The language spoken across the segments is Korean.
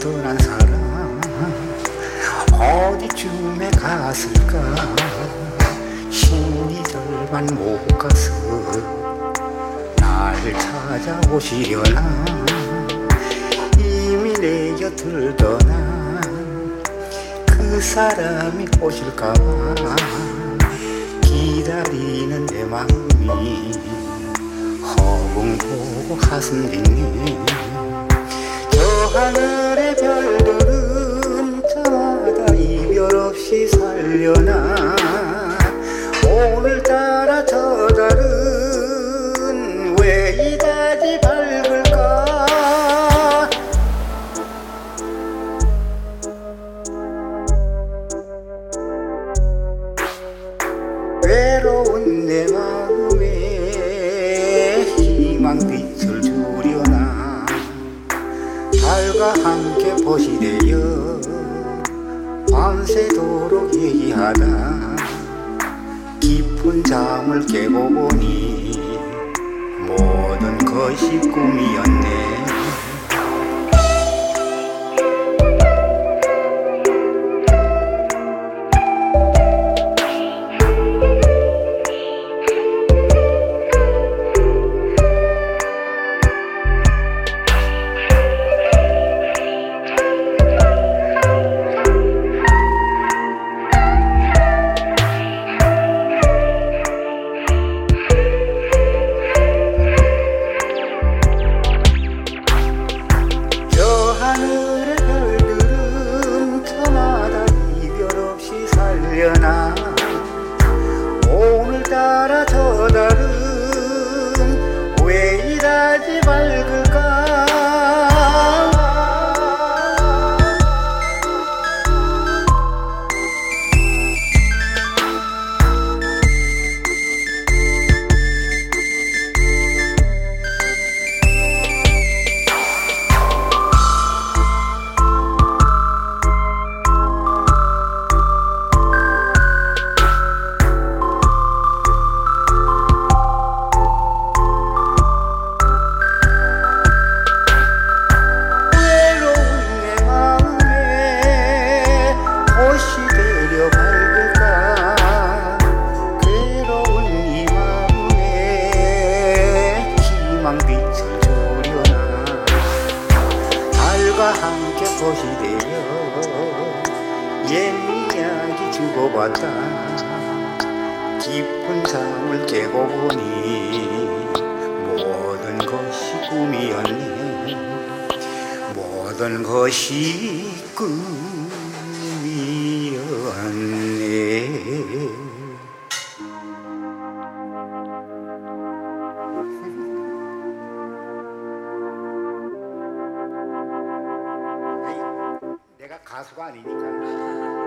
떠난 사람 어디쯤에 갔을까? 신이 절반 못 가서 날 찾아오시려나? 이미 내 곁을 떠난 그 사람이 오실까봐 기다리는 내 마음이 허공보고 가슴 빈니 하늘의 별들은 저마다 이별 없이 살려나? 가수가 아니니까.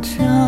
그